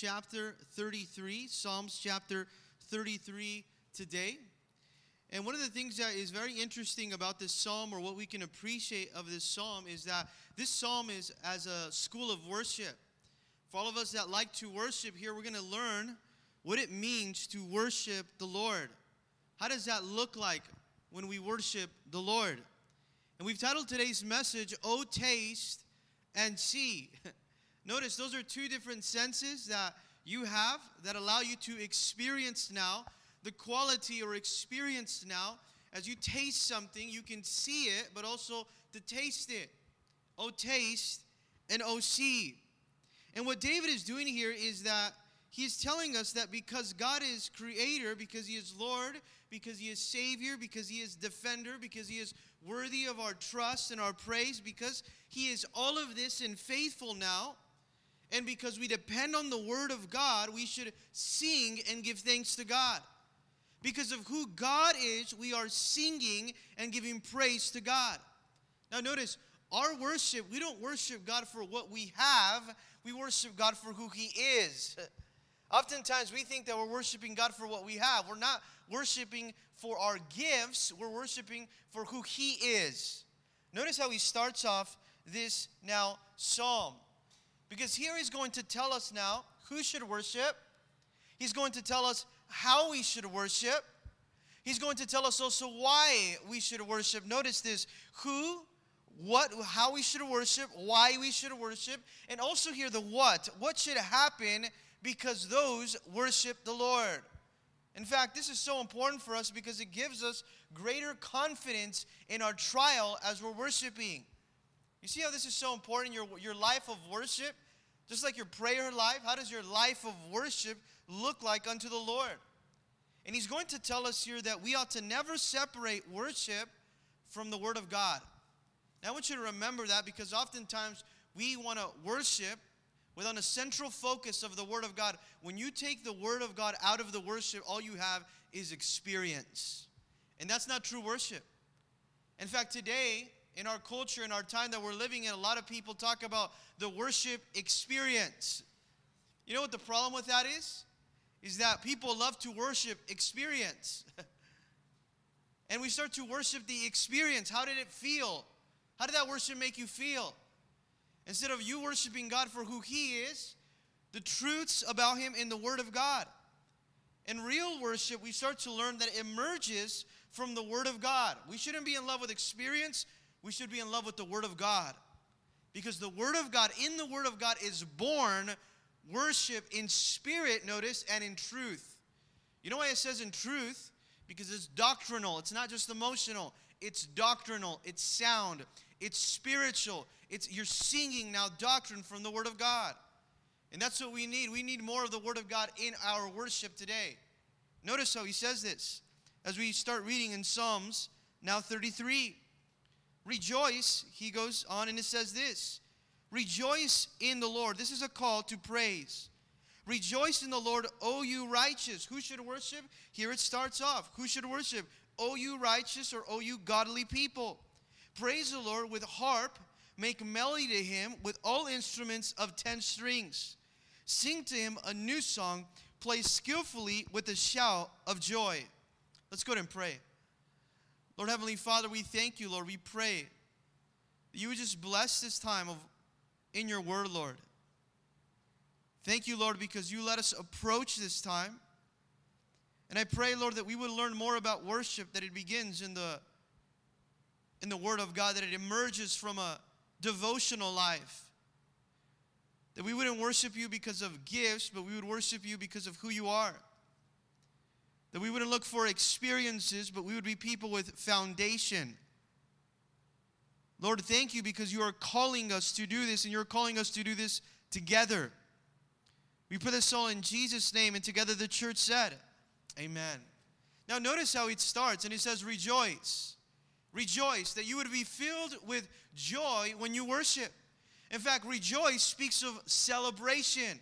chapter 33, Psalms chapter 33 today. And one of the things that is very interesting about this psalm, or what we can appreciate of this psalm, is that this psalm is as a school of worship. For all of us that like to worship here, we're going to learn what it means to worship the Lord. How does that look like when we worship the Lord? And we've titled today's message, Oh Taste and See. Notice those are two different senses that you have that allow you to experience now the quality or experience now. As you taste something, you can see it, but also to taste it. Oh, taste and oh, see. And what David is doing here is that he's telling us that because God is creator, because he is Lord, because he is Savior, because he is defender, because he is worthy of our trust and our praise, because he is all of this and faithful now and because we depend on the Word of God, we should sing and give thanks to God. Because of who God is, we are singing and giving praise to God. Now, notice our worship, we don't worship God for what we have, we worship God for who He is. Oftentimes, we think that we're worshiping God for what we have. We're not worshiping for our gifts, we're worshiping for who He is. Notice how He starts off this now psalm. Because here he's going to tell us now who should worship. He's going to tell us how we should worship. He's going to tell us also why we should worship. Notice this who, what, how we should worship, why we should worship, and also here the what. What should happen because those worship the Lord. In fact, this is so important for us because it gives us greater confidence in our trial as we're worshiping. You see how this is so important? Your, your life of worship, just like your prayer life, how does your life of worship look like unto the Lord? And he's going to tell us here that we ought to never separate worship from the Word of God. Now, I want you to remember that because oftentimes we want to worship without a central focus of the Word of God. When you take the Word of God out of the worship, all you have is experience. And that's not true worship. In fact, today, in our culture, in our time that we're living in, a lot of people talk about the worship experience. You know what the problem with that is? Is that people love to worship experience. and we start to worship the experience. How did it feel? How did that worship make you feel? Instead of you worshiping God for who He is, the truths about Him in the Word of God. In real worship, we start to learn that it emerges from the Word of God. We shouldn't be in love with experience, we should be in love with the Word of God. Because the Word of God, in the Word of God, is born worship in spirit, notice, and in truth. You know why it says in truth? Because it's doctrinal, it's not just emotional, it's doctrinal, it's sound, it's spiritual. It's you're singing now doctrine from the Word of God. And that's what we need. We need more of the Word of God in our worship today. Notice how he says this as we start reading in Psalms now 33. Rejoice, he goes on and it says this Rejoice in the Lord. This is a call to praise. Rejoice in the Lord, O you righteous. Who should worship? Here it starts off. Who should worship? O you righteous or O you godly people. Praise the Lord with harp. Make melody to him with all instruments of ten strings. Sing to him a new song. Play skillfully with a shout of joy. Let's go and pray. Lord Heavenly Father, we thank you, Lord. We pray that you would just bless this time of in your word, Lord. Thank you, Lord, because you let us approach this time. And I pray, Lord, that we would learn more about worship, that it begins in the in the Word of God, that it emerges from a devotional life. That we wouldn't worship you because of gifts, but we would worship you because of who you are. That we wouldn't look for experiences, but we would be people with foundation. Lord, thank you because you are calling us to do this and you're calling us to do this together. We put this all in Jesus' name, and together the church said, Amen. Now, notice how it starts, and it says, Rejoice. Rejoice, that you would be filled with joy when you worship. In fact, rejoice speaks of celebration.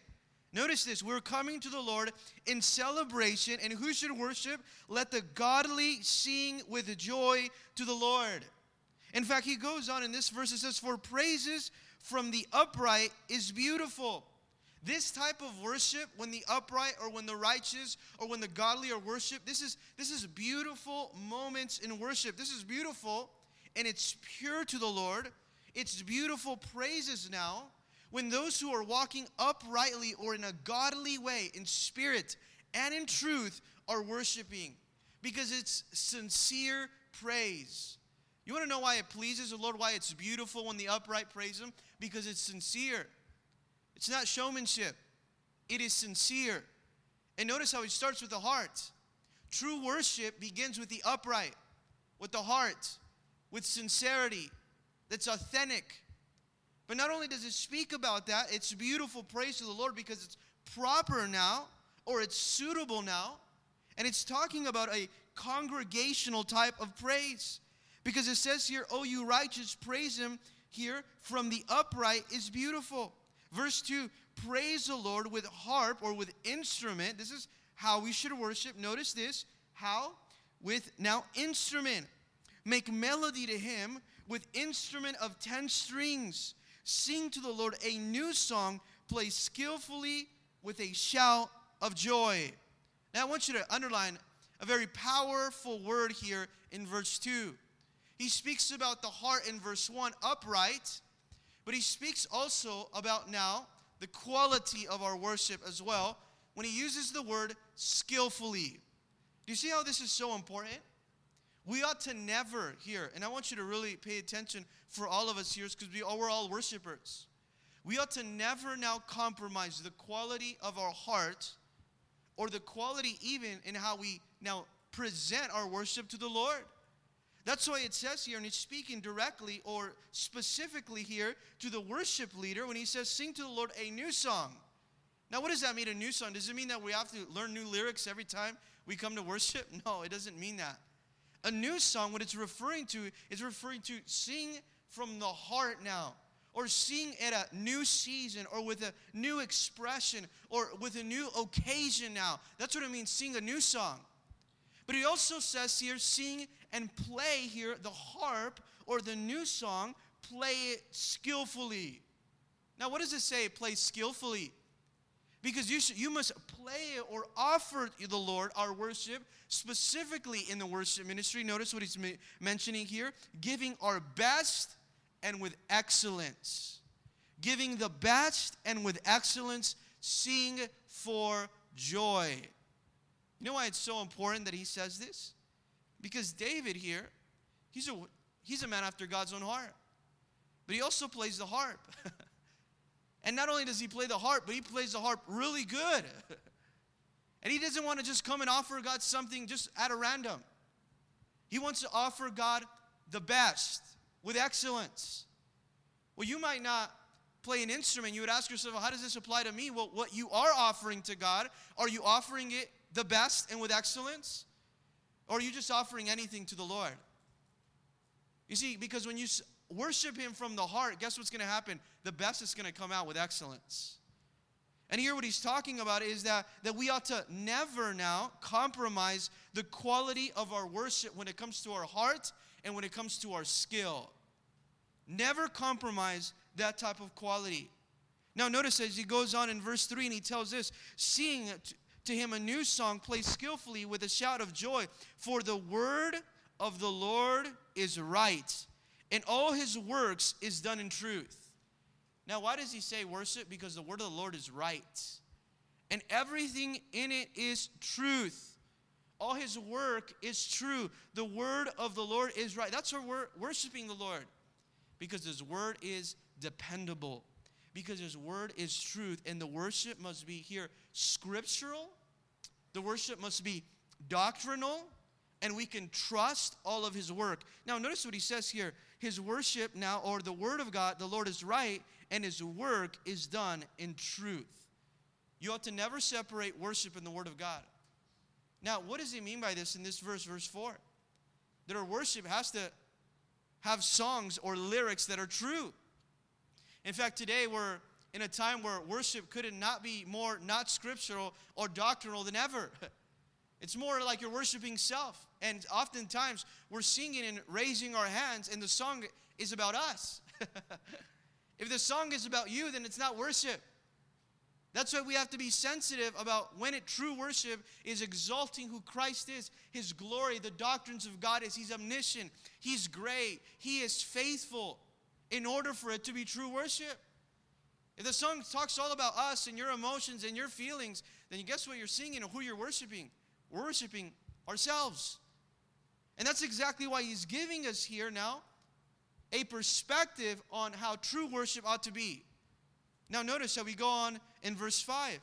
Notice this we're coming to the Lord in celebration, and who should worship? Let the godly sing with joy to the Lord. In fact, he goes on in this verse, it says, For praises from the upright is beautiful. This type of worship, when the upright or when the righteous or when the godly are worship, this is this is beautiful moments in worship. This is beautiful and it's pure to the Lord. It's beautiful praises now when those who are walking uprightly or in a godly way, in spirit and in truth, are worshiping because it's sincere praise. You want to know why it pleases the Lord, why it's beautiful when the upright praise Him? Because it's sincere. It's not showmanship, it is sincere. And notice how he starts with the heart. True worship begins with the upright, with the heart, with sincerity that's authentic. But not only does it speak about that, it's beautiful praise to the Lord because it's proper now or it's suitable now. And it's talking about a congregational type of praise. Because it says here, Oh, you righteous, praise him here from the upright is beautiful. Verse 2 Praise the Lord with harp or with instrument. This is how we should worship. Notice this. How? With now instrument. Make melody to him with instrument of ten strings. Sing to the Lord a new song. Play skillfully with a shout of joy. Now, I want you to underline a very powerful word here in verse 2. He speaks about the heart in verse 1, upright, but he speaks also about now the quality of our worship as well when he uses the word skillfully. Do you see how this is so important? We ought to never here, and I want you to really pay attention for all of us here because we, we're all worshipers. We ought to never now compromise the quality of our heart or the quality even in how we now present our worship to the Lord. That's why it says here, and it's speaking directly or specifically here to the worship leader when he says, Sing to the Lord a new song. Now, what does that mean, a new song? Does it mean that we have to learn new lyrics every time we come to worship? No, it doesn't mean that. A new song, what it's referring to, is referring to sing from the heart now, or sing at a new season, or with a new expression, or with a new occasion now. That's what it means, sing a new song. But he also says here, sing and play here the harp or the new song, play it skillfully. Now, what does it say, play skillfully? Because you, should, you must play or offer the Lord our worship specifically in the worship ministry. Notice what he's mentioning here giving our best and with excellence. Giving the best and with excellence, sing for joy. You know why it's so important that he says this? Because David here, he's a, he's a man after God's own heart. But he also plays the harp. and not only does he play the harp, but he plays the harp really good. and he doesn't want to just come and offer God something just at a random. He wants to offer God the best with excellence. Well, you might not play an instrument. You would ask yourself, well, how does this apply to me? Well, what you are offering to God, are you offering it the best and with excellence? Or are you just offering anything to the Lord? You see, because when you worship Him from the heart, guess what's going to happen? The best is going to come out with excellence. And here, what he's talking about is that, that we ought to never now compromise the quality of our worship when it comes to our heart and when it comes to our skill. Never compromise that type of quality. Now, notice as he goes on in verse 3 and he tells this Sing to him a new song, play skillfully with a shout of joy. For the word of the Lord is right, and all his works is done in truth. Now, why does he say worship? Because the word of the Lord is right, and everything in it is truth. All his work is true. The word of the Lord is right. That's why we're worshiping the Lord, because his word is dependable because his word is truth and the worship must be here scriptural the worship must be doctrinal and we can trust all of his work now notice what he says here his worship now or the word of god the lord is right and his work is done in truth. You ought to never separate worship and the word of god. Now what does he mean by this in this verse verse 4 that our worship has to have songs or lyrics that are true. In fact, today we're in a time where worship could not be more not scriptural or doctrinal than ever. It's more like you're worshiping self. And oftentimes we're singing and raising our hands, and the song is about us. if the song is about you, then it's not worship. That's why we have to be sensitive about when it true worship is exalting who Christ is, his glory, the doctrines of God is he's omniscient, he's great, he is faithful in order for it to be true worship. If the song talks all about us and your emotions and your feelings, then guess what you're singing and who you're worshiping? Worshiping ourselves. And that's exactly why he's giving us here now a perspective on how true worship ought to be. Now notice how we go on in verse 5.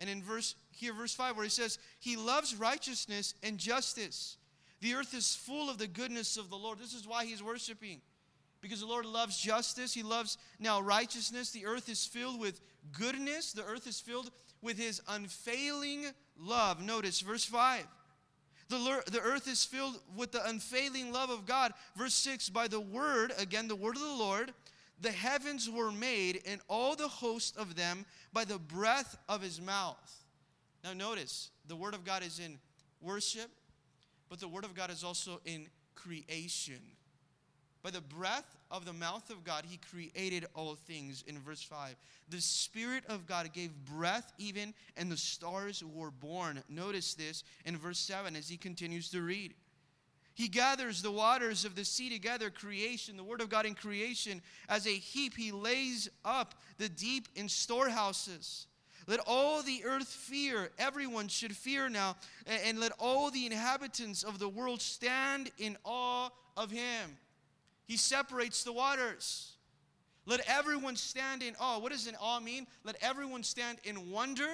And in verse here verse 5 where he says, "He loves righteousness and justice. The earth is full of the goodness of the Lord." This is why he's worshiping. Because the Lord loves justice, he loves now righteousness. The earth is filled with goodness. The earth is filled with his unfailing love. Notice verse 5. The, the earth is filled with the unfailing love of God. Verse 6 By the word, again, the word of the Lord, the heavens were made, and all the host of them by the breath of his mouth. Now, notice the word of God is in worship, but the word of God is also in creation. By the breath of the mouth of God, he created all things in verse 5. The Spirit of God gave breath even, and the stars were born. Notice this in verse 7 as he continues to read. He gathers the waters of the sea together, creation, the word of God in creation. As a heap, he lays up the deep in storehouses. Let all the earth fear. Everyone should fear now. And let all the inhabitants of the world stand in awe of him. He separates the waters. Let everyone stand in awe. What does an awe mean? Let everyone stand in wonder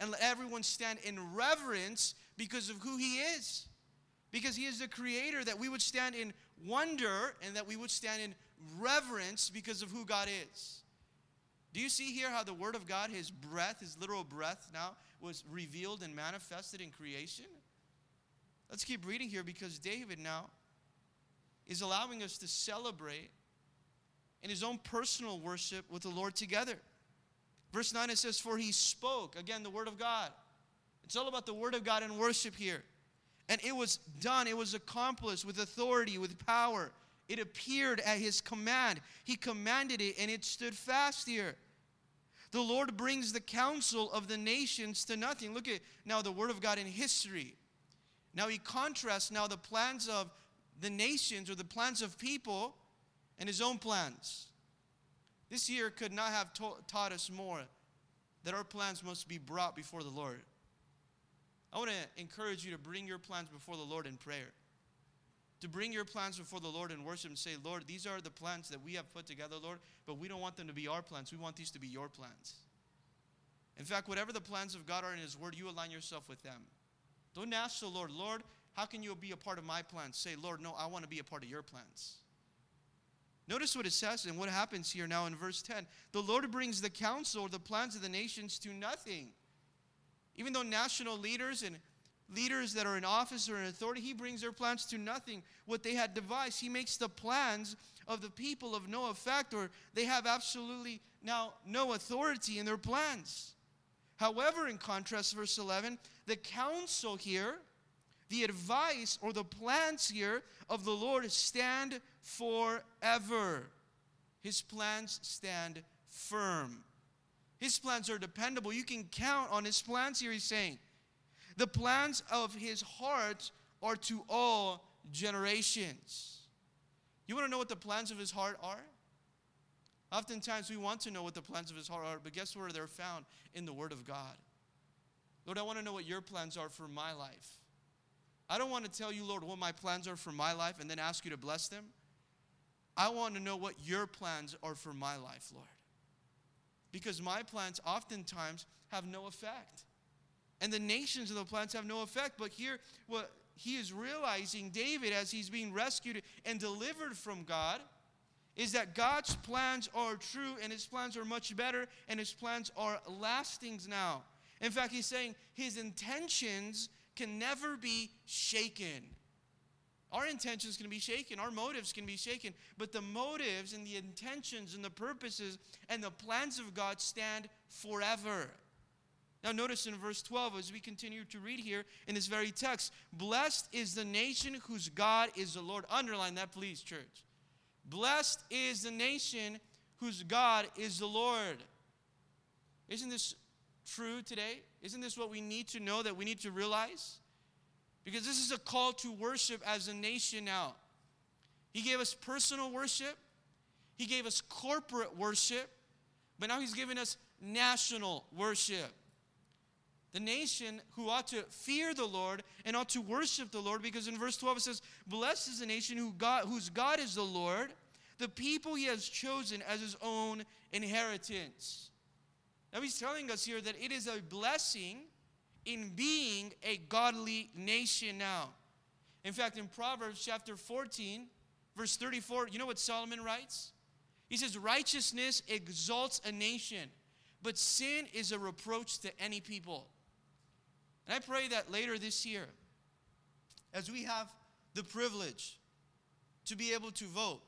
and let everyone stand in reverence because of who he is. Because he is the creator, that we would stand in wonder and that we would stand in reverence because of who God is. Do you see here how the Word of God, His breath, His literal breath now, was revealed and manifested in creation? Let's keep reading here because David now is allowing us to celebrate in his own personal worship with the Lord together. Verse 9 it says, For he spoke, again, the word of God. It's all about the word of God and worship here. And it was done, it was accomplished with authority, with power. It appeared at his command. He commanded it, and it stood fast here. The Lord brings the counsel of the nations to nothing. Look at now the word of God in history. Now he contrasts now the plans of the nations or the plans of people and his own plans. This year could not have taught us more that our plans must be brought before the Lord. I want to encourage you to bring your plans before the Lord in prayer. To bring your plans before the Lord in worship and say, Lord, these are the plans that we have put together, Lord, but we don't want them to be our plans. We want these to be your plans. In fact, whatever the plans of God are in His Word, you align yourself with them. Don't ask the Lord, Lord, how can you be a part of my plans? Say, Lord, no, I want to be a part of your plans. Notice what it says and what happens here now in verse 10. The Lord brings the counsel or the plans of the nations to nothing. Even though national leaders and leaders that are in office or in authority, he brings their plans to nothing. What they had devised, he makes the plans of the people of no effect, or they have absolutely now no authority in their plans. However, in contrast, verse 11, the counsel here the advice or the plans here of the Lord stand forever. His plans stand firm. His plans are dependable. You can count on his plans here, he's saying. The plans of his heart are to all generations. You want to know what the plans of his heart are? Oftentimes we want to know what the plans of his heart are, but guess where they're found? In the Word of God. Lord, I want to know what your plans are for my life. I don't want to tell you, Lord, what my plans are for my life and then ask you to bless them. I want to know what your plans are for my life, Lord. Because my plans oftentimes have no effect. And the nations of the plans have no effect. But here, what he is realizing, David, as he's being rescued and delivered from God, is that God's plans are true and his plans are much better and his plans are lastings now. In fact, he's saying his intentions can never be shaken. Our intentions can be shaken, our motives can be shaken, but the motives and the intentions and the purposes and the plans of God stand forever. Now, notice in verse 12, as we continue to read here in this very text, blessed is the nation whose God is the Lord. Underline that, please, church. Blessed is the nation whose God is the Lord. Isn't this true today? Isn't this what we need to know that we need to realize? Because this is a call to worship as a nation now. He gave us personal worship, He gave us corporate worship, but now He's given us national worship. The nation who ought to fear the Lord and ought to worship the Lord, because in verse 12 it says, Blessed is the nation who God, whose God is the Lord, the people he has chosen as his own inheritance. Now he's telling us here that it is a blessing in being a godly nation now. In fact, in Proverbs chapter 14, verse 34, you know what Solomon writes? He says, Righteousness exalts a nation, but sin is a reproach to any people. And I pray that later this year, as we have the privilege to be able to vote,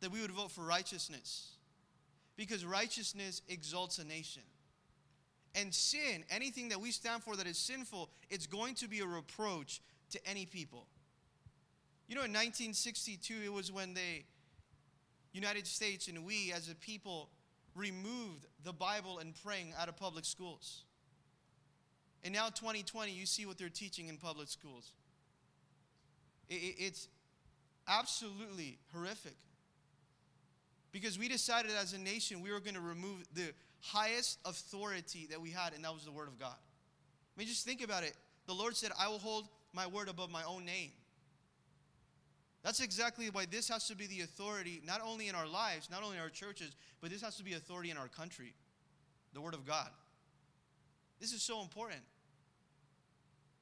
that we would vote for righteousness. Because righteousness exalts a nation. And sin, anything that we stand for that is sinful, it's going to be a reproach to any people. You know, in 1962, it was when the United States and we as a people removed the Bible and praying out of public schools. And now, 2020, you see what they're teaching in public schools. it's absolutely horrific. Because we decided as a nation we were going to remove the highest authority that we had, and that was the Word of God. I mean, just think about it. The Lord said, I will hold my word above my own name. That's exactly why this has to be the authority, not only in our lives, not only in our churches, but this has to be authority in our country the Word of God. This is so important.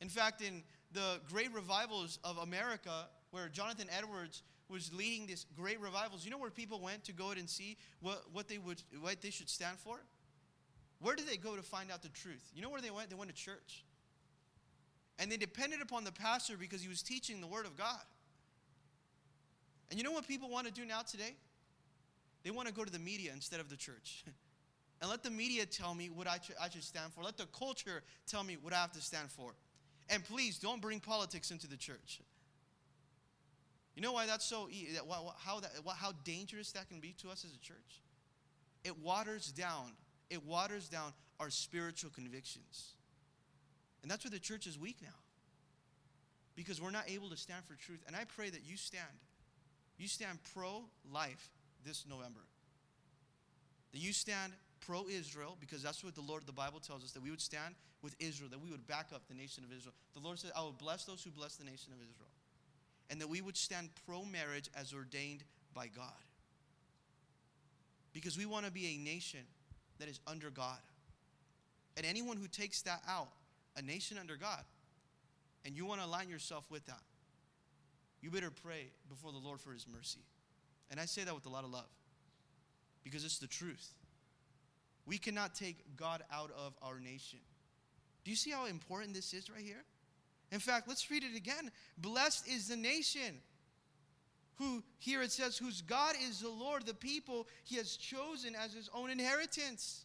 In fact, in the great revivals of America, where Jonathan Edwards was leading this great revivals, you know where people went to go and see what, what they would what they should stand for? Where did they go to find out the truth? You know where they went? They went to church. And they depended upon the pastor because he was teaching the word of God. And you know what people want to do now today? They want to go to the media instead of the church. and let the media tell me what I, I should stand for. Let the culture tell me what I have to stand for. And please don't bring politics into the church. You know why that's so, how, that, how dangerous that can be to us as a church? It waters down, it waters down our spiritual convictions. And that's where the church is weak now. Because we're not able to stand for truth. And I pray that you stand. You stand pro life this November. That you stand pro Israel, because that's what the Lord, of the Bible tells us, that we would stand with Israel, that we would back up the nation of Israel. The Lord said, I will bless those who bless the nation of Israel. And that we would stand pro marriage as ordained by God. Because we want to be a nation that is under God. And anyone who takes that out, a nation under God, and you want to align yourself with that, you better pray before the Lord for his mercy. And I say that with a lot of love because it's the truth. We cannot take God out of our nation. Do you see how important this is right here? In fact, let's read it again. Blessed is the nation who, here it says, whose God is the Lord, the people he has chosen as his own inheritance.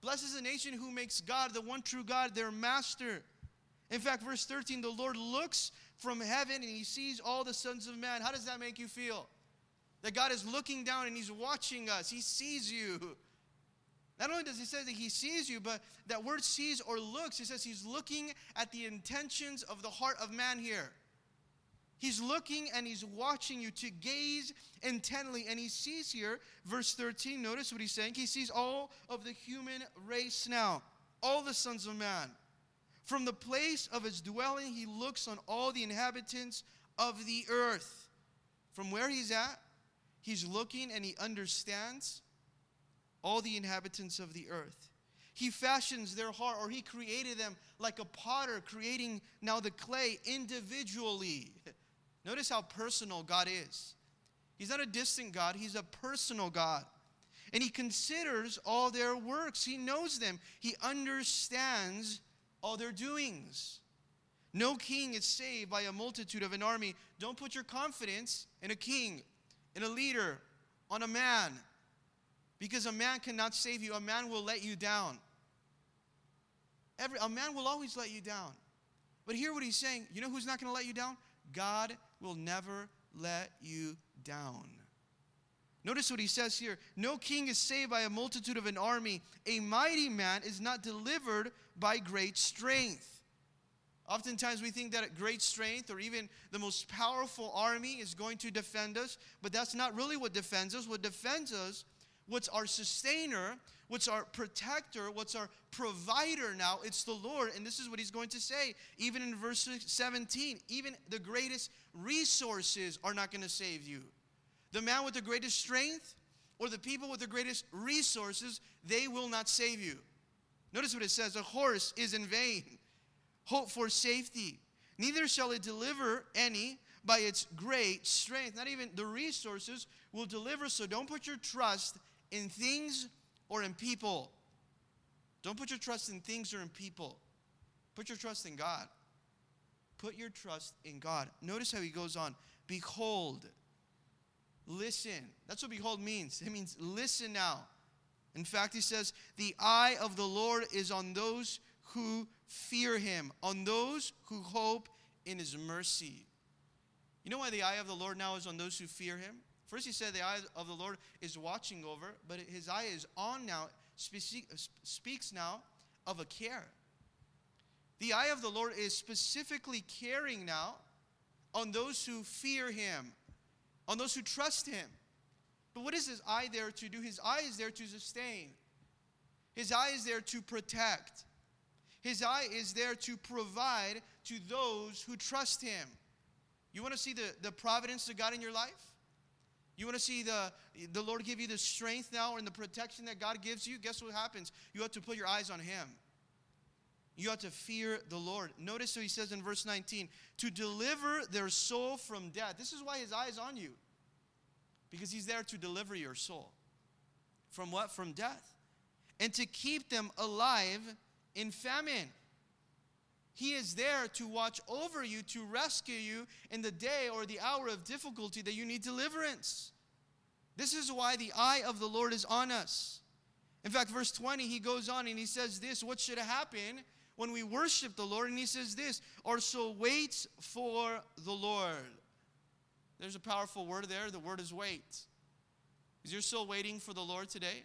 Blessed is the nation who makes God, the one true God, their master. In fact, verse 13, the Lord looks from heaven and he sees all the sons of man. How does that make you feel? That God is looking down and he's watching us, he sees you. Not only does he say that he sees you, but that word sees or looks, he says he's looking at the intentions of the heart of man here. He's looking and he's watching you to gaze intently. And he sees here, verse 13, notice what he's saying. He sees all of the human race now, all the sons of man. From the place of his dwelling, he looks on all the inhabitants of the earth. From where he's at, he's looking and he understands all the inhabitants of the earth. He fashions their heart, or he created them like a potter creating now the clay individually. Notice how personal God is. He's not a distant God, He's a personal God. And He considers all their works, He knows them, He understands all their doings. No king is saved by a multitude of an army. Don't put your confidence in a king, in a leader, on a man. Because a man cannot save you, a man will let you down. Every, a man will always let you down. But hear what he's saying. You know who's not going to let you down? God will never let you down. Notice what he says here No king is saved by a multitude of an army. A mighty man is not delivered by great strength. Oftentimes we think that great strength or even the most powerful army is going to defend us, but that's not really what defends us. What defends us, what's our sustainer, what's our protector, what's our provider now, it's the Lord. And this is what he's going to say, even in verse 17. Even the greatest resources are not going to save you. The man with the greatest strength or the people with the greatest resources, they will not save you. Notice what it says a horse is in vain hope for safety. Neither shall it deliver any by its great strength. Not even the resources will deliver. So don't put your trust in things or in people. Don't put your trust in things or in people. Put your trust in God. Put your trust in God. Notice how he goes on. Behold, listen. That's what behold means. It means listen now. In fact, he says, The eye of the Lord is on those who fear him, on those who hope in his mercy. You know why the eye of the Lord now is on those who fear him? First, he said the eye of the Lord is watching over, but his eye is on now, speaks now of a care. The eye of the Lord is specifically caring now on those who fear him, on those who trust him. But what is his eye there to do? His eye is there to sustain, his eye is there to protect. His eye is there to provide to those who trust Him. You want to see the, the providence of God in your life? You want to see the, the Lord give you the strength now and the protection that God gives you? Guess what happens? You have to put your eyes on Him. You have to fear the Lord. Notice what He says in verse 19 to deliver their soul from death. This is why His eye is on you, because He's there to deliver your soul. From what? From death. And to keep them alive in famine. He is there to watch over you, to rescue you in the day or the hour of difficulty that you need deliverance. This is why the eye of the Lord is on us. In fact, verse 20, he goes on and he says this What should happen when we worship the Lord? And he says this Our soul waits for the Lord. There's a powerful word there. The word is wait. Is your soul waiting for the Lord today?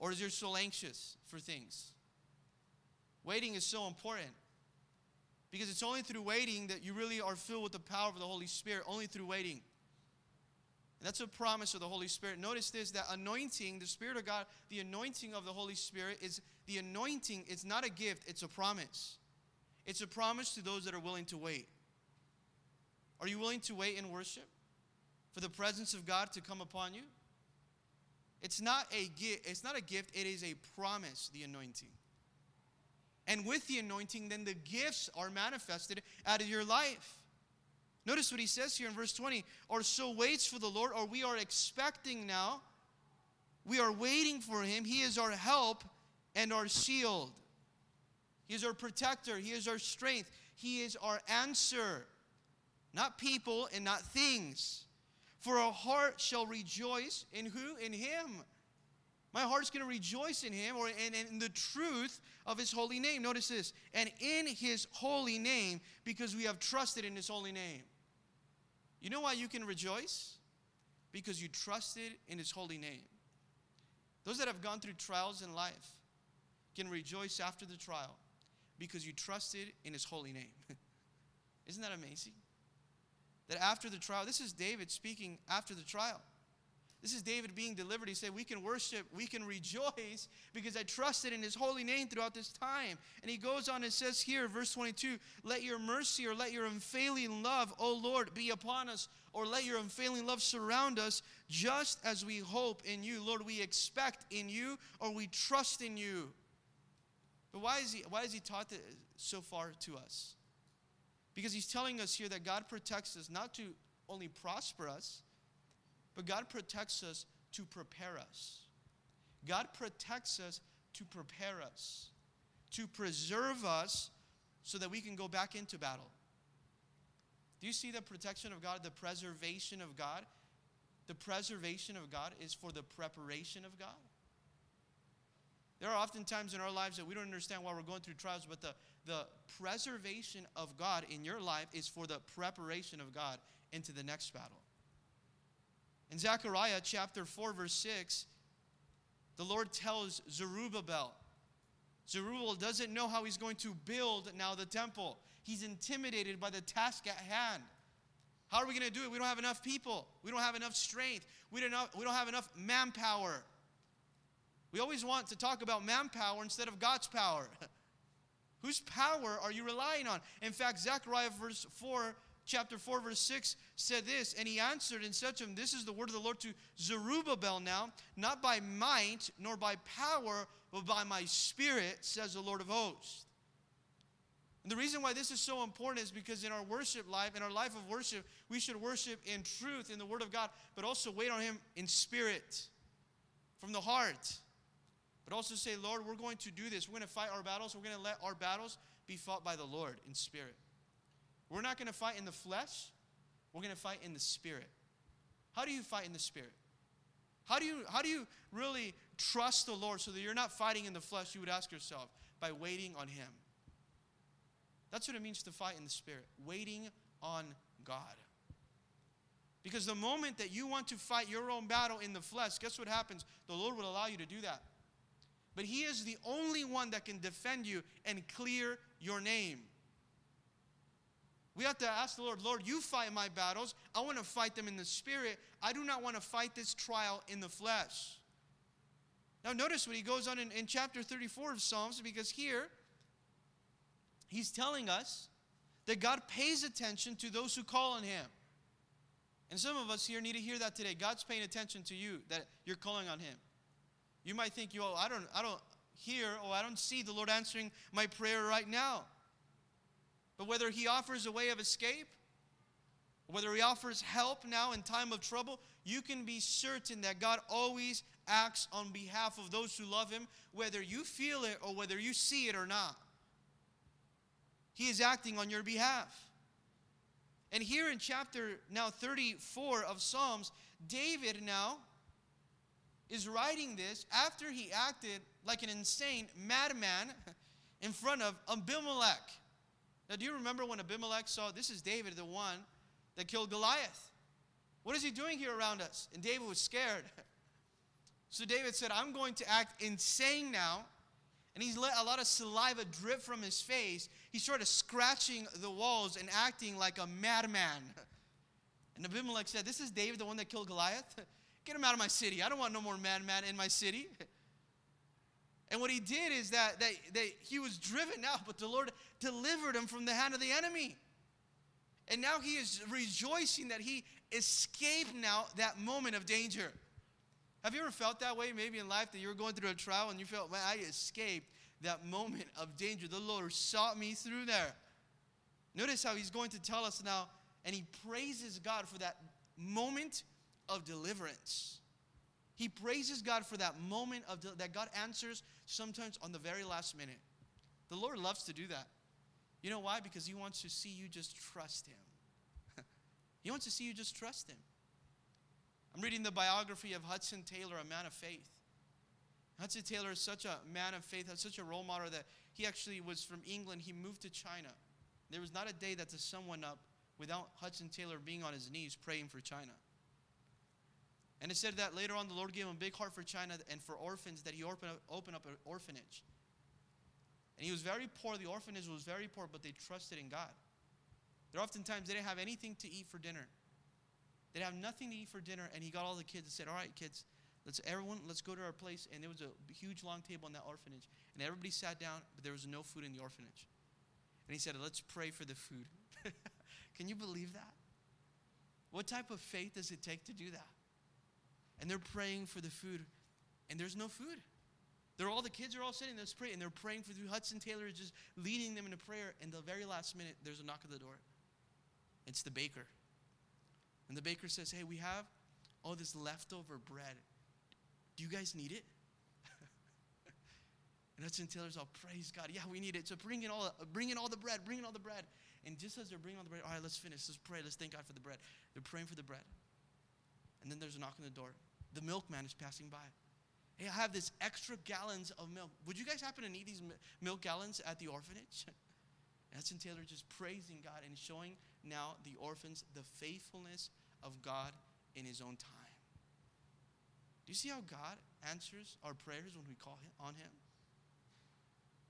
Or is your soul anxious for things? Waiting is so important because it's only through waiting that you really are filled with the power of the Holy Spirit, only through waiting. And that's a promise of the Holy Spirit. Notice this that anointing, the Spirit of God, the anointing of the Holy Spirit is the anointing, it's not a gift, it's a promise. It's a promise to those that are willing to wait. Are you willing to wait in worship for the presence of God to come upon you? It's not a gift, it's not a gift, it is a promise, the anointing. And with the anointing, then the gifts are manifested out of your life. Notice what he says here in verse 20 or so waits for the Lord, or we are expecting now. We are waiting for him. He is our help and our shield. He is our protector. He is our strength. He is our answer. Not people and not things. For our heart shall rejoice in who? In him. My heart's going to rejoice in him or in, in the truth of his holy name. Notice this. And in his holy name, because we have trusted in his holy name. You know why you can rejoice? Because you trusted in his holy name. Those that have gone through trials in life can rejoice after the trial because you trusted in his holy name. Isn't that amazing? That after the trial, this is David speaking after the trial. This is David being delivered. He said, We can worship, we can rejoice because I trusted in his holy name throughout this time. And he goes on and says here, verse 22 Let your mercy or let your unfailing love, O Lord, be upon us, or let your unfailing love surround us, just as we hope in you. Lord, we expect in you or we trust in you. But why is he, why is he taught that so far to us? Because he's telling us here that God protects us not to only prosper us but God protects us to prepare us. God protects us to prepare us, to preserve us so that we can go back into battle. Do you see the protection of God, the preservation of God? The preservation of God is for the preparation of God. There are often times in our lives that we don't understand why we're going through trials, but the, the preservation of God in your life is for the preparation of God into the next battle. In Zechariah chapter 4, verse 6, the Lord tells Zerubbabel, Zerubbabel doesn't know how he's going to build now the temple. He's intimidated by the task at hand. How are we going to do it? We don't have enough people. We don't have enough strength. We don't, we don't have enough manpower. We always want to talk about manpower instead of God's power. Whose power are you relying on? In fact, Zechariah verse 4, chapter 4, verse 6 said this, and he answered and said to him, This is the word of the Lord to Zerubbabel now, not by might nor by power, but by my spirit, says the Lord of hosts. And the reason why this is so important is because in our worship life, in our life of worship, we should worship in truth, in the Word of God, but also wait on Him in spirit, from the heart. But also say, Lord, we're going to do this. We're going to fight our battles. We're going to let our battles be fought by the Lord in spirit. We're not going to fight in the flesh. We're going to fight in the spirit. How do you fight in the spirit? How do you how do you really trust the Lord so that you're not fighting in the flesh? You would ask yourself by waiting on Him. That's what it means to fight in the spirit, waiting on God. Because the moment that you want to fight your own battle in the flesh, guess what happens? The Lord will allow you to do that. But He is the only one that can defend you and clear your name. We have to ask the Lord, Lord, you fight my battles. I want to fight them in the spirit. I do not want to fight this trial in the flesh. Now, notice what he goes on in, in chapter 34 of Psalms, because here he's telling us that God pays attention to those who call on him. And some of us here need to hear that today. God's paying attention to you, that you're calling on him. You might think, yo, I don't, I don't hear oh, I don't see the Lord answering my prayer right now. But whether He offers a way of escape, whether He offers help now in time of trouble, you can be certain that God always acts on behalf of those who love Him, whether you feel it or whether you see it or not. He is acting on your behalf. And here in chapter now 34 of Psalms, David now is writing this after he acted like an insane madman in front of Abimelech. Now, do you remember when Abimelech saw this is David, the one that killed Goliath? What is he doing here around us? And David was scared. So David said, I'm going to act insane now. And he's let a lot of saliva drip from his face. He started scratching the walls and acting like a madman. And Abimelech said, This is David, the one that killed Goliath? Get him out of my city. I don't want no more madman in my city. And what he did is that, that, that he was driven out, but the Lord delivered him from the hand of the enemy. And now he is rejoicing that he escaped now that moment of danger. Have you ever felt that way maybe in life that you were going through a trial and you felt, man, I escaped that moment of danger. The Lord sought me through there. Notice how he's going to tell us now, and he praises God for that moment of deliverance. He praises God for that moment of that God answers sometimes on the very last minute. The Lord loves to do that. You know why? Because He wants to see you just trust Him. he wants to see you just trust Him. I'm reading the biography of Hudson Taylor, a man of faith. Hudson Taylor is such a man of faith, such a role model that he actually was from England. He moved to China. There was not a day that the sun went up without Hudson Taylor being on his knees praying for China. And it said that later on, the Lord gave him a big heart for China and for orphans, that he opened up, opened up an orphanage. And he was very poor. The orphanage was very poor, but they trusted in God. There oftentimes they didn't have anything to eat for dinner. They'd have nothing to eat for dinner, and he got all the kids and said, All right, kids, let's everyone, let's go to our place. And there was a huge long table in that orphanage. And everybody sat down, but there was no food in the orphanage. And he said, Let's pray for the food. Can you believe that? What type of faith does it take to do that? And they're praying for the food, and there's no food. They're all the kids are all sitting there praying, and they're praying for the. Hudson Taylor is just leading them into prayer, and the very last minute, there's a knock at the door. It's the baker. And the baker says, Hey, we have all this leftover bread. Do you guys need it? and Hudson Taylor's all, Praise God. Yeah, we need it. So bring in all, bring in all the bread, bring in all the bread. And just as they're bringing all the bread, all right, let's finish. Let's pray. Let's thank God for the bread. They're praying for the bread. And then there's a knock on the door the milkman is passing by. Hey, I have this extra gallons of milk. Would you guys happen to need these milk gallons at the orphanage? Hudson Taylor just praising God and showing now the orphans the faithfulness of God in his own time. Do you see how God answers our prayers when we call on Him?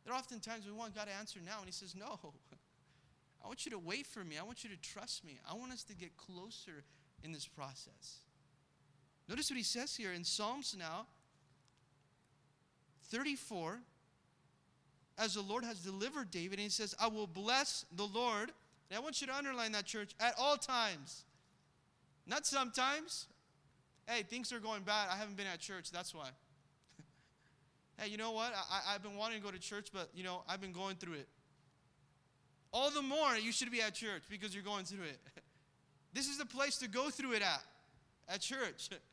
There are often times we want God to answer now, and He says, No. I want you to wait for me. I want you to trust me. I want us to get closer in this process. Notice what He says here in Psalms now 34. As the Lord has delivered David, and He says, I will bless the Lord. And I want you to underline that, church, at all times. Not sometimes. Hey, things are going bad. I haven't been at church. That's why. hey, you know what? I, I've been wanting to go to church, but, you know, I've been going through it. All the more you should be at church because you're going through it. this is the place to go through it at, at church.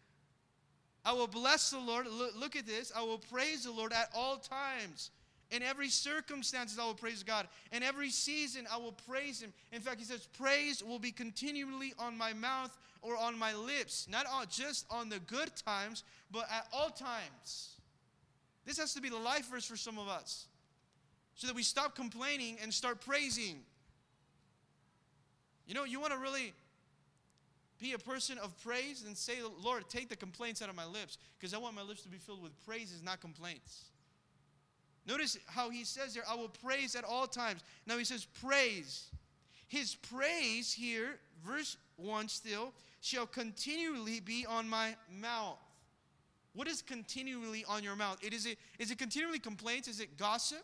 I will bless the Lord. Look, at this. I will praise the Lord at all times. In every circumstances, I will praise God. In every season, I will praise Him. In fact, He says, Praise will be continually on my mouth or on my lips. Not all, just on the good times, but at all times. This has to be the life verse for some of us. So that we stop complaining and start praising. You know, you want to really be a person of praise and say, Lord, take the complaints out of my lips because I want my lips to be filled with praises, not complaints. Notice how he says there, I will praise at all times. Now he says, praise. His praise here, verse 1 still, shall continually be on my mouth. What is continually on your mouth? It is it is it continually complaints? Is it gossip?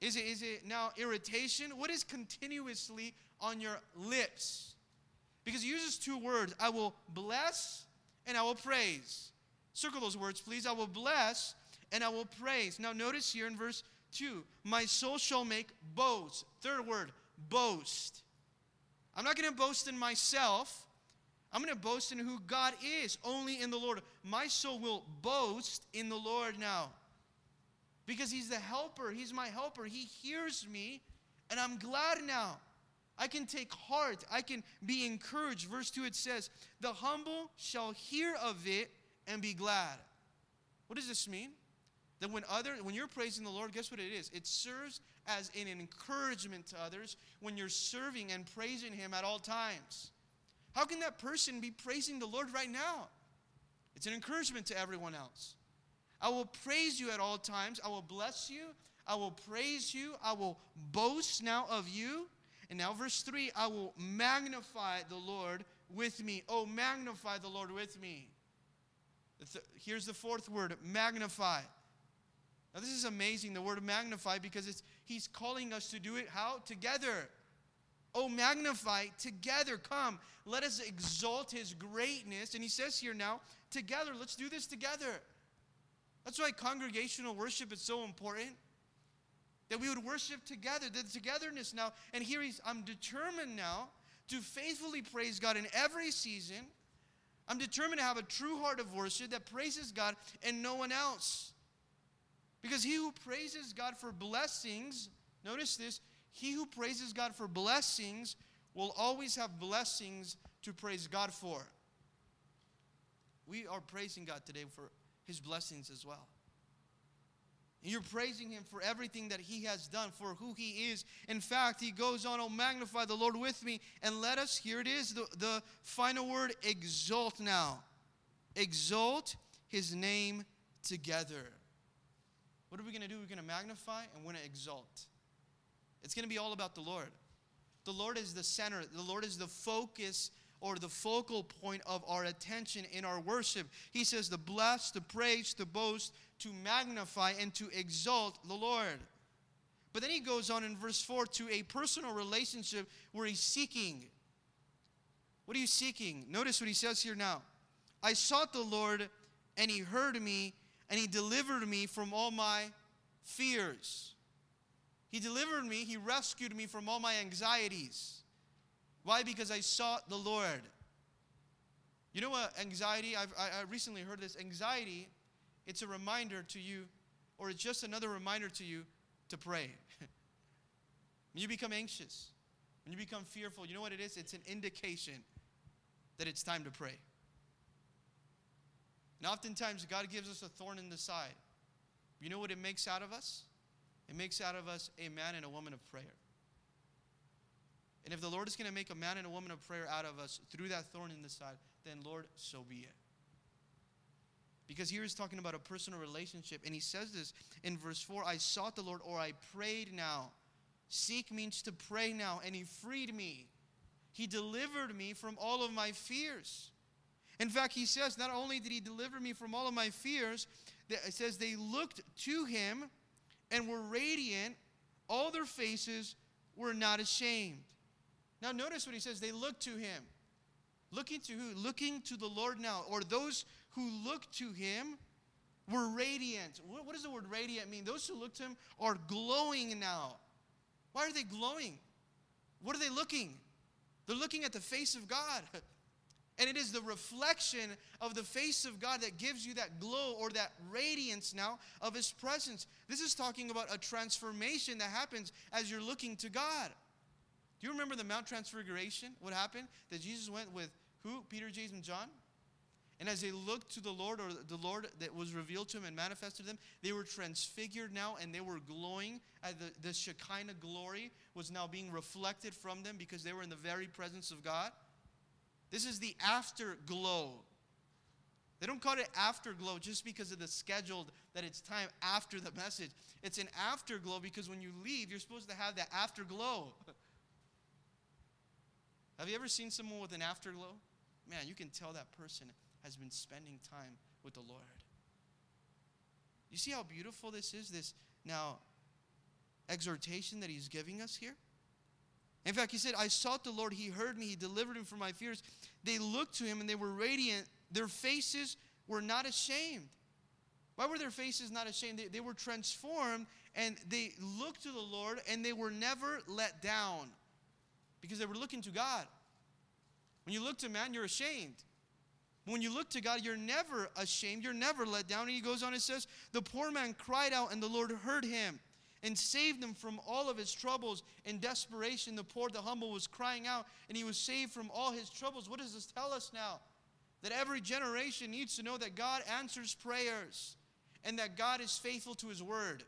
Is it is it now irritation? What is continuously on your lips? Because he uses two words. I will bless and I will praise. Circle those words, please. I will bless and I will praise. Now, notice here in verse 2 My soul shall make boast. Third word, boast. I'm not going to boast in myself. I'm going to boast in who God is, only in the Lord. My soul will boast in the Lord now. Because He's the helper. He's my helper. He hears me, and I'm glad now. I can take heart. I can be encouraged. Verse 2 it says, The humble shall hear of it and be glad. What does this mean? That when other when you're praising the Lord, guess what it is? It serves as an encouragement to others when you're serving and praising him at all times. How can that person be praising the Lord right now? It's an encouragement to everyone else. I will praise you at all times. I will bless you. I will praise you. I will boast now of you. And now, verse 3 I will magnify the Lord with me. Oh, magnify the Lord with me. Here's the fourth word magnify. Now, this is amazing, the word magnify, because it's, he's calling us to do it how? Together. Oh, magnify together. Come, let us exalt his greatness. And he says here now, together, let's do this together. That's why congregational worship is so important. That we would worship together, the togetherness now. And here he's, I'm determined now to faithfully praise God in every season. I'm determined to have a true heart of worship that praises God and no one else. Because he who praises God for blessings, notice this, he who praises God for blessings will always have blessings to praise God for. We are praising God today for his blessings as well. You're praising him for everything that he has done, for who he is. In fact, he goes on, Oh, magnify the Lord with me. And let us, here it is, the, the final word, exalt now. Exalt his name together. What are we going to do? We're going to magnify and we're going to exalt. It's going to be all about the Lord. The Lord is the center, the Lord is the focus or the focal point of our attention in our worship. He says to bless, to praise, to boast, to magnify, and to exalt the Lord. But then he goes on in verse 4 to a personal relationship where he's seeking. What are you seeking? Notice what he says here now. I sought the Lord, and he heard me, and he delivered me from all my fears. He delivered me, he rescued me from all my anxieties. Why? Because I sought the Lord. You know what anxiety, I've, I, I recently heard this. Anxiety, it's a reminder to you, or it's just another reminder to you to pray. when you become anxious, when you become fearful, you know what it is? It's an indication that it's time to pray. And oftentimes, God gives us a thorn in the side. You know what it makes out of us? It makes out of us a man and a woman of prayer. And if the Lord is going to make a man and a woman of prayer out of us through that thorn in the side, then Lord, so be it. Because here he's talking about a personal relationship. And he says this in verse 4 I sought the Lord, or I prayed now. Seek means to pray now, and he freed me. He delivered me from all of my fears. In fact, he says, not only did he deliver me from all of my fears, it says they looked to him and were radiant. All their faces were not ashamed. Now, notice what he says they look to him. Looking to who? Looking to the Lord now, or those who look to him were radiant. What, does the word radiant mean? Those who look to him are glowing now. Why are they glowing? What are they looking? They're looking at the face of God. And it is the reflection of the face of God that gives you that glow or that radiance now of His presence. This is talking about a transformation that happens as you're looking to God. Do you remember the Mount Transfiguration? What happened? That Jesus went with who? Peter, James, and John? And as they looked to the Lord, or the Lord that was revealed to them and manifested to them, they were transfigured now and they were glowing. The, the Shekinah glory was now being reflected from them because they were in the very presence of God. This is the afterglow. They don't call it afterglow just because of the scheduled that it's time after the message. It's an afterglow because when you leave, you're supposed to have that afterglow. have you ever seen someone with an afterglow? Man, you can tell that person has been spending time with the Lord. You see how beautiful this is? This now exhortation that he's giving us here? In fact, he said, I sought the Lord, he heard me, he delivered me from my fears. They looked to him and they were radiant. Their faces were not ashamed. Why were their faces not ashamed? They, they were transformed and they looked to the Lord and they were never let down because they were looking to God. When you look to man, you're ashamed. When you look to God, you're never ashamed. You're never let down. And he goes on and says, The poor man cried out, and the Lord heard him and saved him from all of his troubles. In desperation, the poor, the humble was crying out, and he was saved from all his troubles. What does this tell us now? That every generation needs to know that God answers prayers and that God is faithful to his word.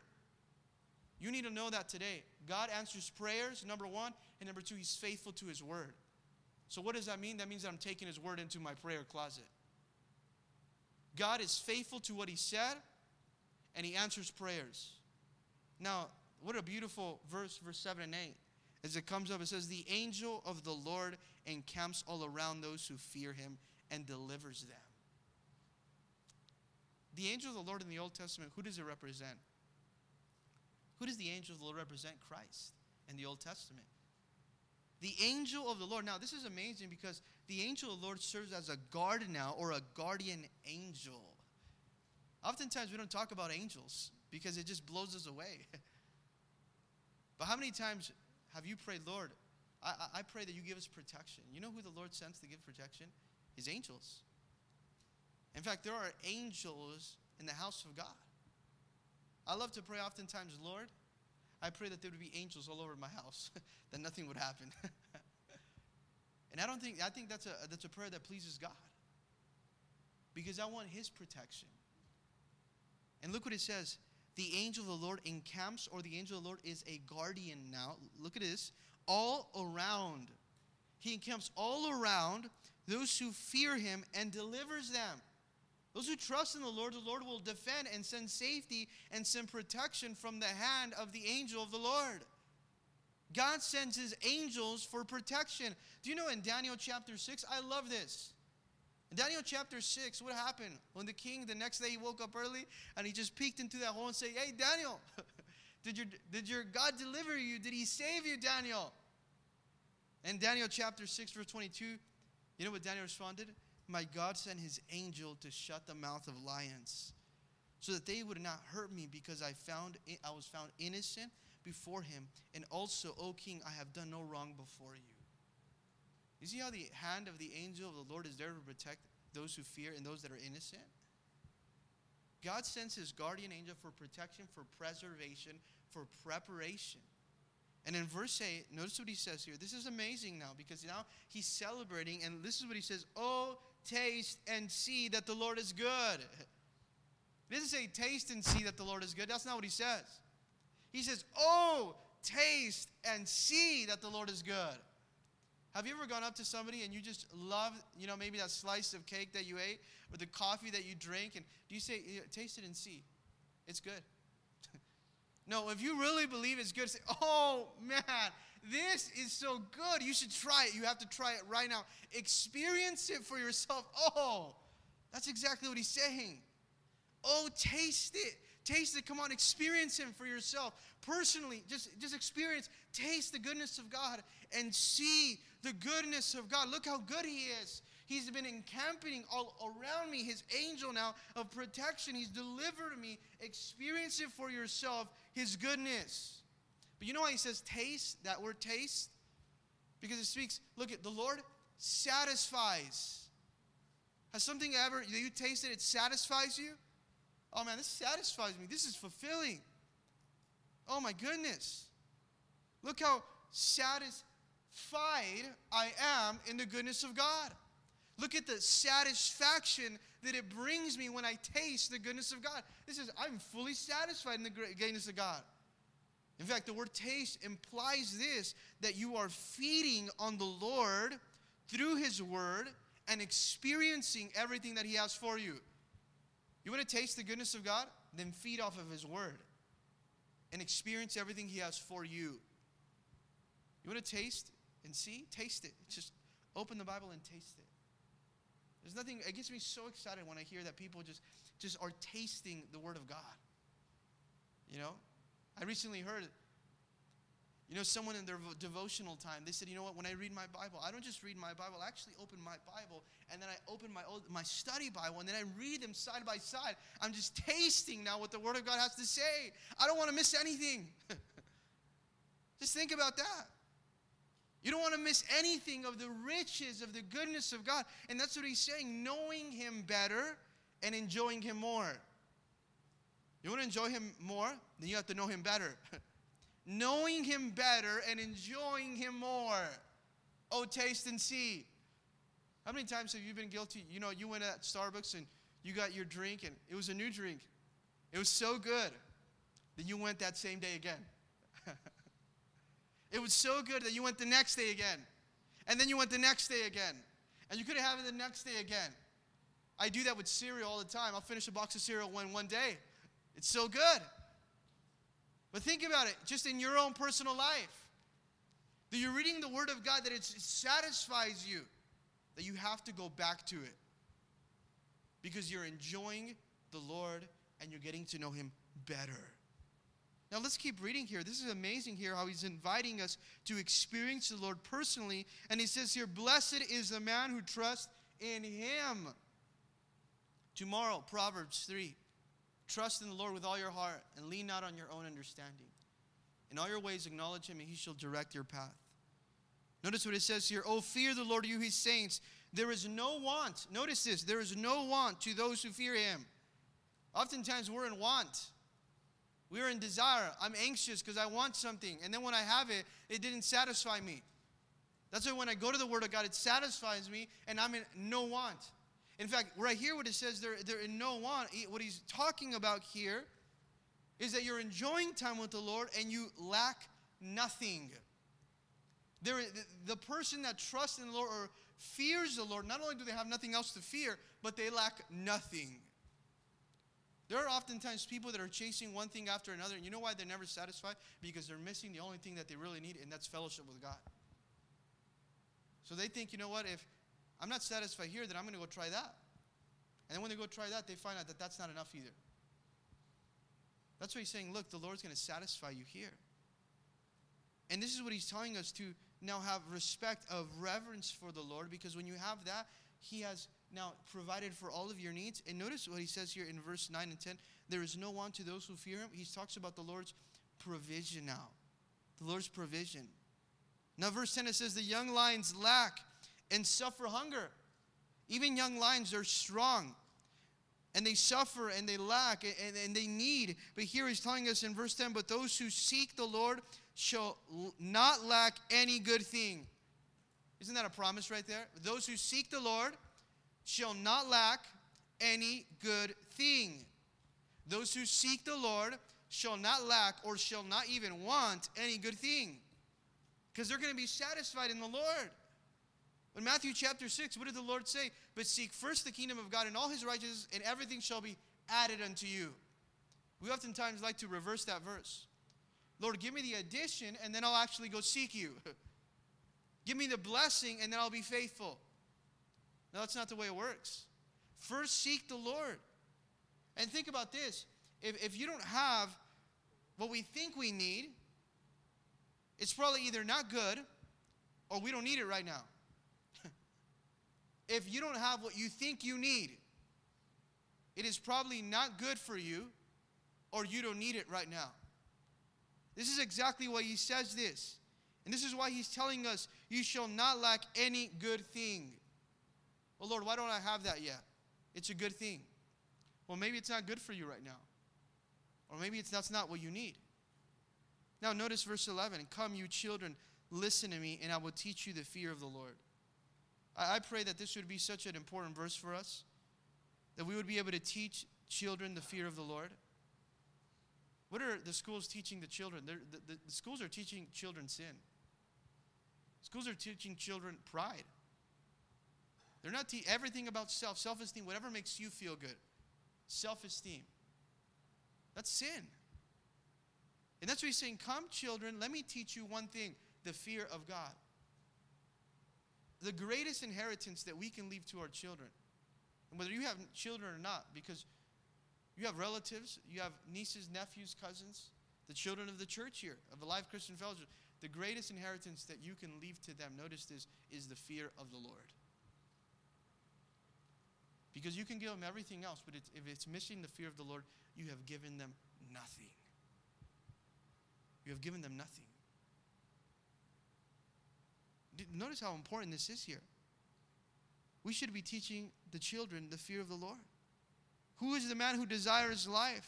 You need to know that today. God answers prayers, number one, and number two, he's faithful to his word. So, what does that mean? That means that I'm taking His word into my prayer closet. God is faithful to what He said, and He answers prayers. Now, what a beautiful verse, verse 7 and 8. As it comes up, it says, The angel of the Lord encamps all around those who fear Him and delivers them. The angel of the Lord in the Old Testament, who does it represent? Who does the angel of the Lord represent? Christ in the Old Testament. The angel of the Lord. Now, this is amazing because the angel of the Lord serves as a guard now or a guardian angel. Oftentimes, we don't talk about angels because it just blows us away. but how many times have you prayed, Lord, I, I pray that you give us protection? You know who the Lord sends to give protection? His angels. In fact, there are angels in the house of God. I love to pray oftentimes, Lord, I pray that there would be angels all over my house, that nothing would happen. and I don't think I think that's a that's a prayer that pleases God. Because I want his protection. And look what it says. The angel of the Lord encamps, or the angel of the Lord is a guardian now. Look at this. All around. He encamps all around those who fear him and delivers them. Those who trust in the Lord, the Lord will defend and send safety and send protection from the hand of the angel of the Lord. God sends his angels for protection. Do you know in Daniel chapter 6? I love this. In Daniel chapter 6, what happened? When the king, the next day, he woke up early and he just peeked into that hole and said, Hey, Daniel, did, your, did your God deliver you? Did he save you, Daniel? In Daniel chapter 6, verse 22, you know what Daniel responded? My God sent his angel to shut the mouth of lions so that they would not hurt me because I found I was found innocent before him and also O king I have done no wrong before you. You see how the hand of the angel of the Lord is there to protect those who fear and those that are innocent? God sends his guardian angel for protection, for preservation, for preparation. And in verse 8, notice what he says here. This is amazing now because now he's celebrating, and this is what he says Oh, taste and see that the Lord is good. He doesn't say taste and see that the Lord is good. That's not what he says. He says, Oh, taste and see that the Lord is good. Have you ever gone up to somebody and you just love, you know, maybe that slice of cake that you ate or the coffee that you drink, And do you say, taste it and see? It's good. no, if you really believe it's good, say, oh man, this is so good. You should try it. You have to try it right now. Experience it for yourself. Oh, that's exactly what he's saying. Oh, taste it. Taste it. Come on, experience Him for yourself. Personally, just, just experience, taste the goodness of God and see the goodness of God. Look how good He is. He's been encamping all around me, His angel now of protection. He's delivered me. Experience it for yourself, His goodness. But you know why He says taste, that word taste? Because it speaks, look at the Lord satisfies. Has something ever you tasted, it satisfies you? Oh man, this satisfies me. This is fulfilling. Oh my goodness. Look how satisfied I am in the goodness of God. Look at the satisfaction that it brings me when I taste the goodness of God. This is, I'm fully satisfied in the goodness of God. In fact, the word taste implies this that you are feeding on the Lord through His Word and experiencing everything that He has for you. You want to taste the goodness of God? Then feed off of His Word and experience everything He has for you. You want to taste and see? Taste it. Just open the Bible and taste it. There's nothing, it gets me so excited when I hear that people just, just are tasting the Word of God. You know? I recently heard you know, someone in their devotional time, they said, you know what, when I read my Bible, I don't just read my Bible, I actually open my Bible and then I open my, old, my study Bible and then I read them side by side. I'm just tasting now what the Word of God has to say. I don't want to miss anything. just think about that. You don't want to miss anything of the riches of the goodness of God. And that's what he's saying knowing Him better and enjoying Him more. You want to enjoy Him more? Then you have to know Him better. knowing Him better and enjoying Him more. Oh, taste and see. How many times have you been guilty? You know, you went at Starbucks and you got your drink and it was a new drink. It was so good that you went that same day again. it was so good that you went the next day again. And then you went the next day again. And you could have it the next day again. I do that with cereal all the time. I'll finish a box of cereal one, one day. It's so good. But think about it, just in your own personal life. That you're reading the Word of God, that it satisfies you, that you have to go back to it. Because you're enjoying the Lord and you're getting to know Him better. Now let's keep reading here. This is amazing here how he's inviting us to experience the Lord personally. And he says here, Blessed is the man who trusts in him. Tomorrow, Proverbs 3. Trust in the Lord with all your heart and lean not on your own understanding. In all your ways, acknowledge him, and he shall direct your path. Notice what it says here Oh, fear the Lord, you his saints. There is no want. Notice this there is no want to those who fear him. Oftentimes, we're in want. We're in desire. I'm anxious because I want something. And then when I have it, it didn't satisfy me. That's why when I go to the Word of God, it satisfies me and I'm in no want. In fact, right here, what it says, they're, they're in no want, what he's talking about here is that you're enjoying time with the Lord and you lack nothing. There, the, the person that trusts in the Lord or fears the Lord, not only do they have nothing else to fear, but they lack nothing. There are oftentimes people that are chasing one thing after another, and you know why they're never satisfied? Because they're missing the only thing that they really need, and that's fellowship with God. So they think, you know what, if I'm not satisfied here, then I'm going to go try that. And then when they go try that, they find out that that's not enough either. That's why he's saying, look, the Lord's going to satisfy you here. And this is what he's telling us to now have respect of reverence for the Lord because when you have that, he has now provided for all of your needs. And notice what he says here in verse 9 and 10 there is no want to those who fear him. He talks about the Lord's provision now. The Lord's provision. Now, verse 10 it says, The young lions lack and suffer hunger. Even young lions are strong and they suffer and they lack and, and, they need. But here he's telling us in verse 10 But those who seek the Lord shall not lack any good thing. Isn't that a promise right there? Those who seek the Lord shall not lack any good thing. Those who seek the Lord shall not lack or shall not even want any good thing because they're going to be satisfied in the Lord. In Matthew chapter 6, what did the Lord say? But seek first the kingdom of God and all his righteousness, and everything shall be added unto you. We oftentimes like to reverse that verse. Lord, give me the addition, and then I'll actually go seek you. give me the blessing, and then I'll be faithful. No, that's not the way it works. First, seek the Lord. And think about this if, if you don't have what we think we need, it's probably either not good or we don't need it right now. If you don't have what you think you need, it is probably not good for you or you don't need it right now. This is exactly why he says this. And this is why he's telling us, You shall not lack any good thing. Well, Lord, why don't I have that yet? It's a good thing. Well, maybe it's not good for you right now. Or maybe it's, that's not what you need. Now, notice verse 11 Come, you children, listen to me, and I will teach you the fear of the Lord. I, I pray that this would be such an important verse for us, that we would be able to teach children the fear of the Lord. What are the schools teaching the children? The, the, the, schools are teaching children sin. Schools are teaching children pride. They're not te- everything about self, self esteem, whatever makes you feel good. Self esteem. That's sin. And that's what he's saying. Come, children, let me teach you one thing the fear of God. The greatest inheritance that we can leave to our children, and whether you have children or not, because you have relatives, you have nieces, nephews, cousins, the children of the church here, of the Life Christian Fellowship. The greatest inheritance that you can leave to them, notice this, is the fear of the Lord. Because you can give them everything else, but it's, if it's missing the fear of the Lord, you have given them nothing. You have given them nothing. Notice how important this is here. We should be teaching the children the fear of the Lord. Who is the man who desires life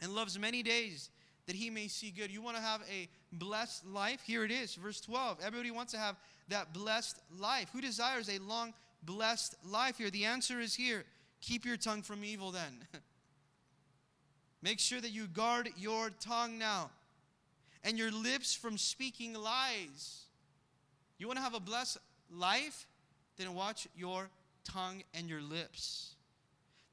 and loves many days that he may see good? You want to have a blessed life? Here it is, verse 12. Everybody wants to have that blessed life. Who desires a long, blessed life here? The answer is here. Keep your tongue from evil then. Make sure that you guard your tongue now and your lips from speaking lies. You want to have a blessed life? Then watch your tongue and your lips.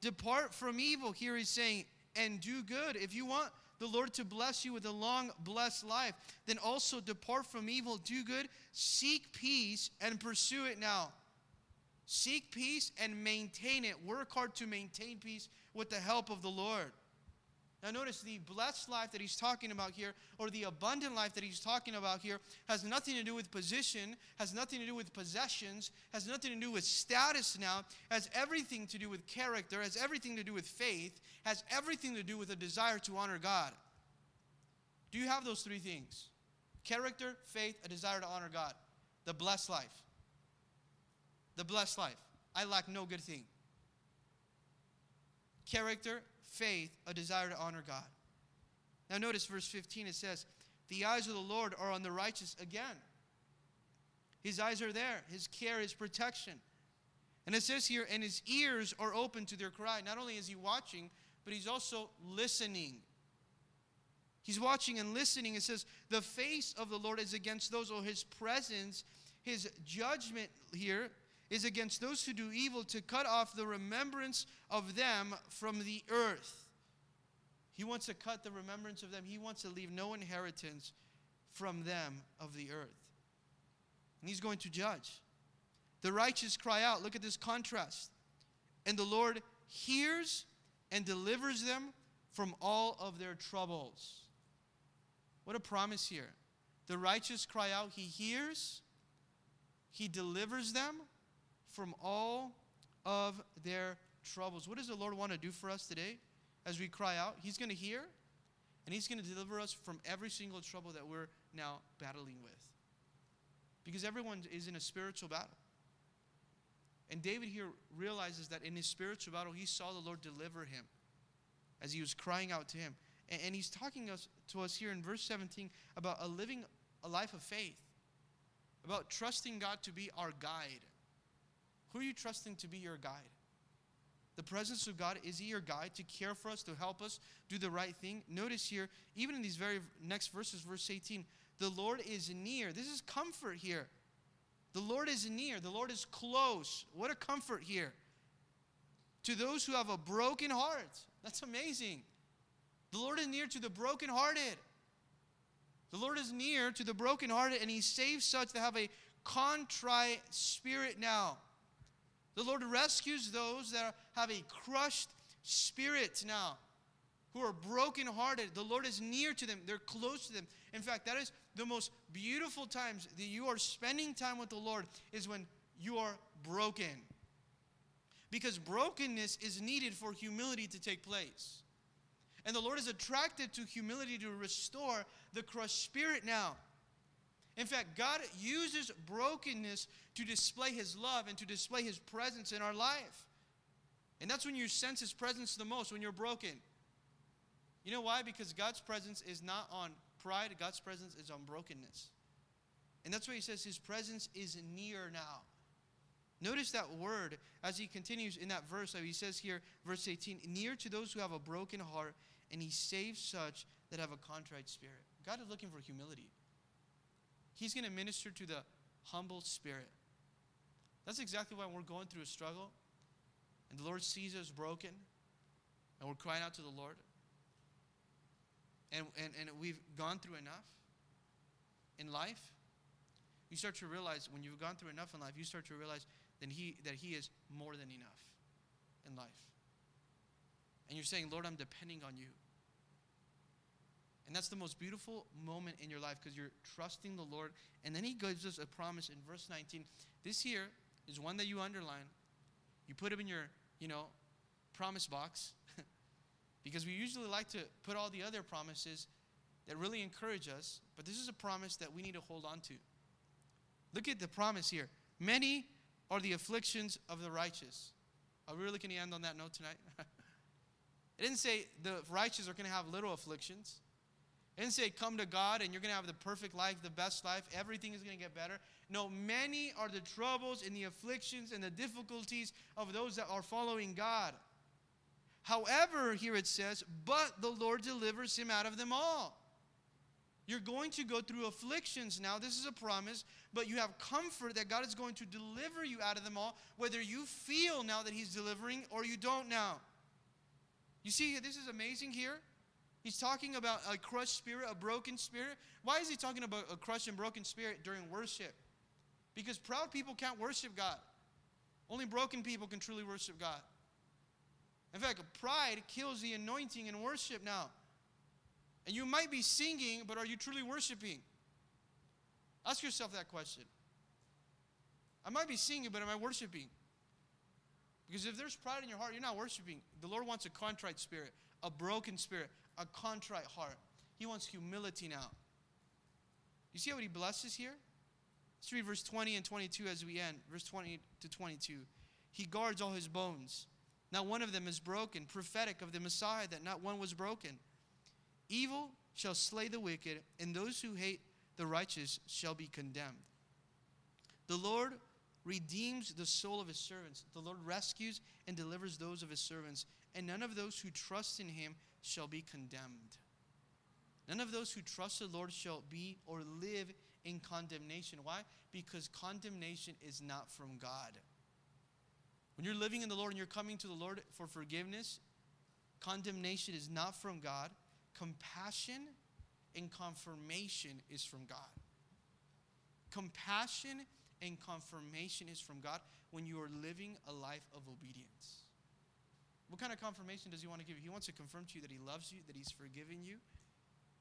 Depart from evil, here he's saying, and do good. If you want the Lord to bless you with a long, blessed life, then also depart from evil, do good, seek peace, and pursue it now. Seek peace and maintain it. Work hard to maintain peace with the help of the Lord. Now, notice the blessed life that he's talking about here, or the abundant life that he's talking about here, has nothing to do with position, has nothing to do with possessions, has nothing to do with status now, has everything to do with character, has everything to do with faith, has everything to do with a desire to honor God. Do you have those three things? Character, faith, a desire to honor God. The blessed life. The blessed life. I lack no good thing. Character, faith, a desire to honor God. Now, notice verse 15 it says, The eyes of the Lord are on the righteous again. His eyes are there, His care, His protection. And it says here, and His ears are open to their cry. Not only is He watching, but He's also listening. He's watching and listening. It says, The face of the Lord is against those, or His presence, His judgment here is against those who do evil to cut off the remembrance of them from the earth. He wants to cut the remembrance of them. He wants to leave no inheritance from them of the earth. And he's going to judge. The righteous cry out. Look at this contrast. And the Lord hears and delivers them from all of their troubles. What a promise here. The righteous cry out, he hears, he delivers them from all of their troubles. What does the Lord want to do for us today as we cry out? He's going to hear and He's going to deliver us from every single trouble that we're now battling with. Because everyone is in a spiritual battle. And David here realizes that in his spiritual battle, he saw the Lord deliver him as he was crying out to him. And, and he's talking us, to us here in verse 17 about a living a life of faith, about trusting God to be our guide who are you trusting to be your guide? The presence of God, is He your guide to care for us, to help us do the right thing? Notice here, even in these very next verses, verse 18, the Lord is near. This is comfort here. The Lord is near. The Lord is close. What a comfort here. To those who have a broken heart. That's amazing. The Lord is near to the brokenhearted. The Lord is near to the brokenhearted, and He saves such that have a contrite spirit now. The Lord rescues those that have a crushed spirit now, who are brokenhearted. The Lord is near to them, they're close to them. In fact, that is the most beautiful times that you are spending time with the Lord, is when you are broken. Because brokenness is needed for humility to take place. And the Lord is attracted to humility to restore the crushed spirit now. In fact, God uses brokenness to display His love and to display His presence in our life. And that's when you sense His presence the most, when you're broken. You know why? Because God's presence is not on pride, God's presence is on brokenness. And that's why He says His presence is near now. Notice that word as He continues in that verse. He says here, verse 18, near to those who have a broken heart, and He saves such that have a contrite spirit. God is looking for humility. He's going to minister to the humble spirit. That's exactly why we're going through a struggle and the Lord sees us broken and we're crying out to the Lord. And, and, and we've gone through enough in life. You start to realize when you've gone through enough in life, you start to realize that he, that he is more than enough in life. And you're saying, Lord, I'm depending on you. And that's the most beautiful moment in your life because you're trusting the Lord. And then he gives us a promise in verse 19. This here is one that you underline. You put it in your, you know, promise box. because we usually like to put all the other promises that really encourage us. But this is a promise that we need to hold on to. Look at the promise here. Many are the afflictions of the righteous. Are we really going to end on that note tonight? it didn't say the righteous are going to have little afflictions. And say, come to God and you're going to have the perfect life, the best life. Everything is going to get better. No, many are the troubles and the afflictions and the difficulties of those that are following God. However, here it says, but the Lord delivers him out of them all. You're going to go through afflictions now. This is a promise, but you have comfort that God is going to deliver you out of them all, whether you feel now that He's delivering or you don't now. You see, this is amazing here. He's talking about a crushed spirit, a broken spirit. Why is he talking about a crushed and broken spirit during worship? Because proud people can't worship God. Only broken people can truly worship God. In fact, pride kills the anointing in worship now. And you might be singing, but are you truly worshiping? Ask yourself that question. I might be singing, but am I worshiping? Because if there's pride in your heart, you're not worshiping. The Lord wants a contrite spirit, a broken spirit, a contrite heart. He wants humility now. You see how he blesses here? Let's read verse 20 and 22 as we end. Verse 20 to 22. He guards all his bones. Not one of them is broken. Prophetic of the Messiah that not one was broken. Evil shall slay the wicked, and those who hate the righteous shall be condemned. The Lord redeems the soul of his servants. The Lord rescues and delivers those of his servants, and none of those who trust in him shall be condemned. None of those who trust the Lord shall be or live in condemnation. Why? Because condemnation is not from God. When you're living in the Lord and you're coming to the Lord for forgiveness, condemnation is not from God. Compassion and confirmation is from God. Compassion and confirmation is from God when you are living a life of obedience. What kind of confirmation does he want to give you? He wants to confirm to you that he loves you, that he's forgiven you,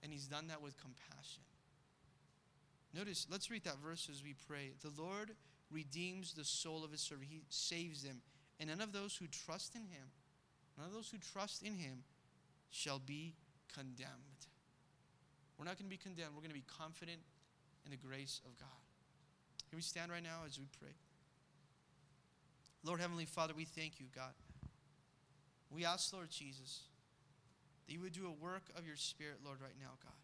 and he's done that with compassion. Notice, let's read that verse as we pray. The Lord redeems the soul of his servant, he saves them. And none of those who trust in him, none of those who trust in him shall be condemned. We're not going to be condemned, we're going to be confident in the grace of God. Can we stand right now as we pray? Lord Heavenly Father, we thank you, God. We ask, Lord Jesus, that you would do a work of your Spirit, Lord, right now, God.